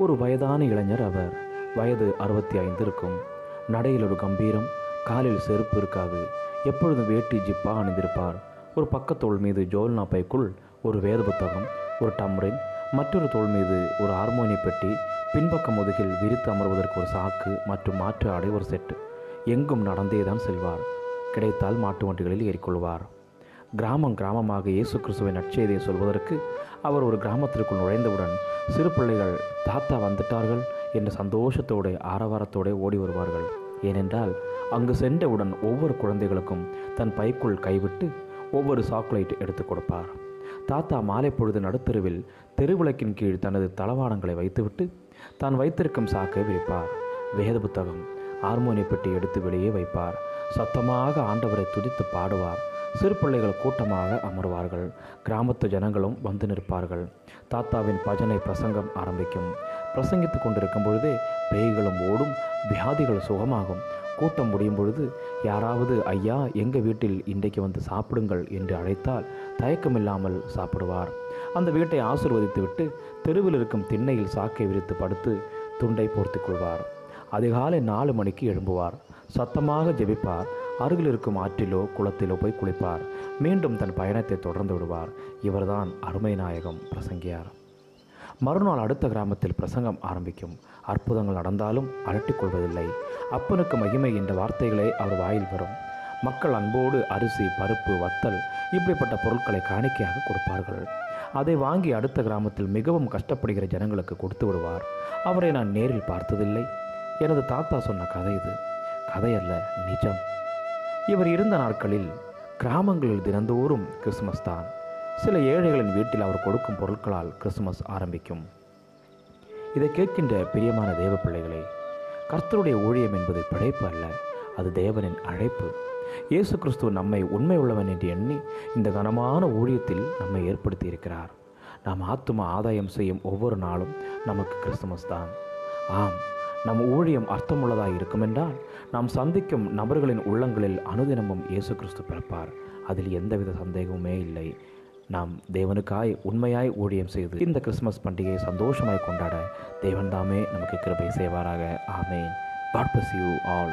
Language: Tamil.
ஒரு வயதான இளைஞர் அவர். வயது அறுபத்தி ஐந்து இருக்கும். நடையில் ஒரு கம்பீரம் காலில் செருப்பு இருக்காது. எப்பொழுதும் வேட்டி ஜிப்பா அணிந்திருப்பார். ஒரு பக்கத்தோள் மீது ஜோல்னா பைக்குள் ஒரு வேத புத்தகம் ஒரு டம்ரின் மற்றொரு தோல் மீது ஒரு ஹார்மோனிய பெட்டி பின்பக்க முதுகில் விரித்து அமர்வதற்கு ஒரு சாக்கு மற்றும் மாற்று ஆடை ஒரு செட்டு. எங்கும் நடந்தே தான் செல்வார். கிடைத்தால் மாட்டு வண்டிகளில் ஏறிக்கொள்வார். கிராமம் கிராமமாக இயேசு கிறிஸ்துவின் நற்செய்தியை சொல்வதற்கு அவர் ஒரு கிராமத்திற்குள் நுழைந்தவுடன் சிறு பிள்ளைகள் தாத்தா வந்துட்டார்கள் என்ற சந்தோஷத்தோடு ஆரவாரத்தோடு ஓடி வருவார்கள். ஏனென்றால் அங்கு சென்றவுடன் ஒவ்வொரு குழந்தைகளுக்கும் தன் பைக்குள் கைவிட்டு ஒவ்வொரு சாக்லேட் எடுத்து கொடுப்பார். தாத்தா மாலை பொழுது நடுத்தெருவில் தெருவிளக்கின் கீழ் தனது தளவாடங்களை வைத்துவிட்டு தான் வைத்திருக்கும் சாக்கை விரிப்பார். வேத புத்தகம் ஹார்மோனிய பெட்டி எடுத்து வெளியே வைப்பார். சத்தமாக ஆண்டவரை துதித்து பாடுவார். சிறு பிள்ளைகள் கூட்டமாக அமர்வார்கள். கிராமத்து ஜனங்களும் வந்து நிற்பார்கள். தாத்தாவின் பஜனை பிரசங்கம் ஆரம்பிக்கும். பிரசங்கித்துக் கொண்டிருக்கும் பொழுதே பேய்களும் ஓடும் வியாதிகள் சுகமாகும். கூட்டம் முடியும் பொழுது யாராவது ஐயா எங்கள் வீட்டில் இன்றைக்கு வந்து சாப்பிடுங்கள் என்று அழைத்தால் தயக்கமில்லாமல் சாப்பிடுவார். அந்த வீட்டை ஆசிர்வதித்துவிட்டு தெருவில் இருக்கும் திண்ணையில் சாக்கை விரித்து படுத்து துண்டை போர்த்து கொள்வார். அதிகாலை நாலு மணிக்கு எழும்புவார். சத்தமாக ஜெபிப்பார். அருகில் இருக்கும் ஆற்றிலோ குளத்திலோ போய் குளிப்பார். மீண்டும் தன் பயணத்தை தொடர்ந்து விடுவார். இவர்தான் அருமை நாயகம் பிரசங்கியார். மறுநாள் அடுத்த கிராமத்தில் பிரசங்கம் ஆரம்பிக்கும். அற்புதங்கள் நடந்தாலும் அலட்டிக் கொள்வதில்லை. அப்பனுக்கு மகிமை என்ற வார்த்தைகளே அவர் வாயில் வரும். மக்கள் அன்போடு அரிசி பருப்பு வத்தல் இப்படிப்பட்ட பொருட்களை காணிக்கையாக கொடுப்பார்கள். அதை வாங்கி அடுத்த கிராமத்தில் மிகவும் கஷ்டப்படுகிற ஜனங்களுக்கு கொடுத்து விடுவார். அவரை நான் நேரில் பார்த்ததில்லை. எனது தாத்தா சொன்ன கதை இது. கதையல்ல நிஜம். இவர் இருந்த நாட்களில் கிராமங்களில் தினந்தோறும் கிறிஸ்துமஸ் தான். சில ஏழைகளின் வீட்டில் அவர் கொடுக்கும் பொருட்களால் கிறிஸ்துமஸ் ஆரம்பிக்கும். இதை கேட்கின்ற பிரியமான தேவ பிள்ளைகளே கர்த்தருடைய ஊழியம் என்பது பிழைப்பு அல்ல அது தேவனின் அழைப்பு. இயேசு கிறிஸ்துவ நம்மை உண்மை உள்ளவன் என்று எண்ணி இந்த கனமான ஊழியத்தில் நம்மை ஏற்படுத்தி இருக்கிறார். நாம் ஆத்தும ஆதாயம் செய்யும் ஒவ்வொரு நாளும் நமக்கு கிறிஸ்துமஸ் தான். ஆம் நம் ஊழியம் அர்த்தமுள்ளதாக இருக்குமென்றால் நாம் சந்திக்கும் நபர்களின் உள்ளங்களில் அனுதினமும் இயேசு கிறிஸ்து பிறப்பார். அதில் எந்தவித சந்தேகமுமே இல்லை. நாம் தேவனுக்காய் உண்மையாய் ஊழியம் செய்து இந்த கிறிஸ்மஸ் பண்டிகையை சந்தோஷமாய் கொண்டாட தேவன்தாமே நமக்கு கிருபை செய்வாராக. ஆமேன். God bless you all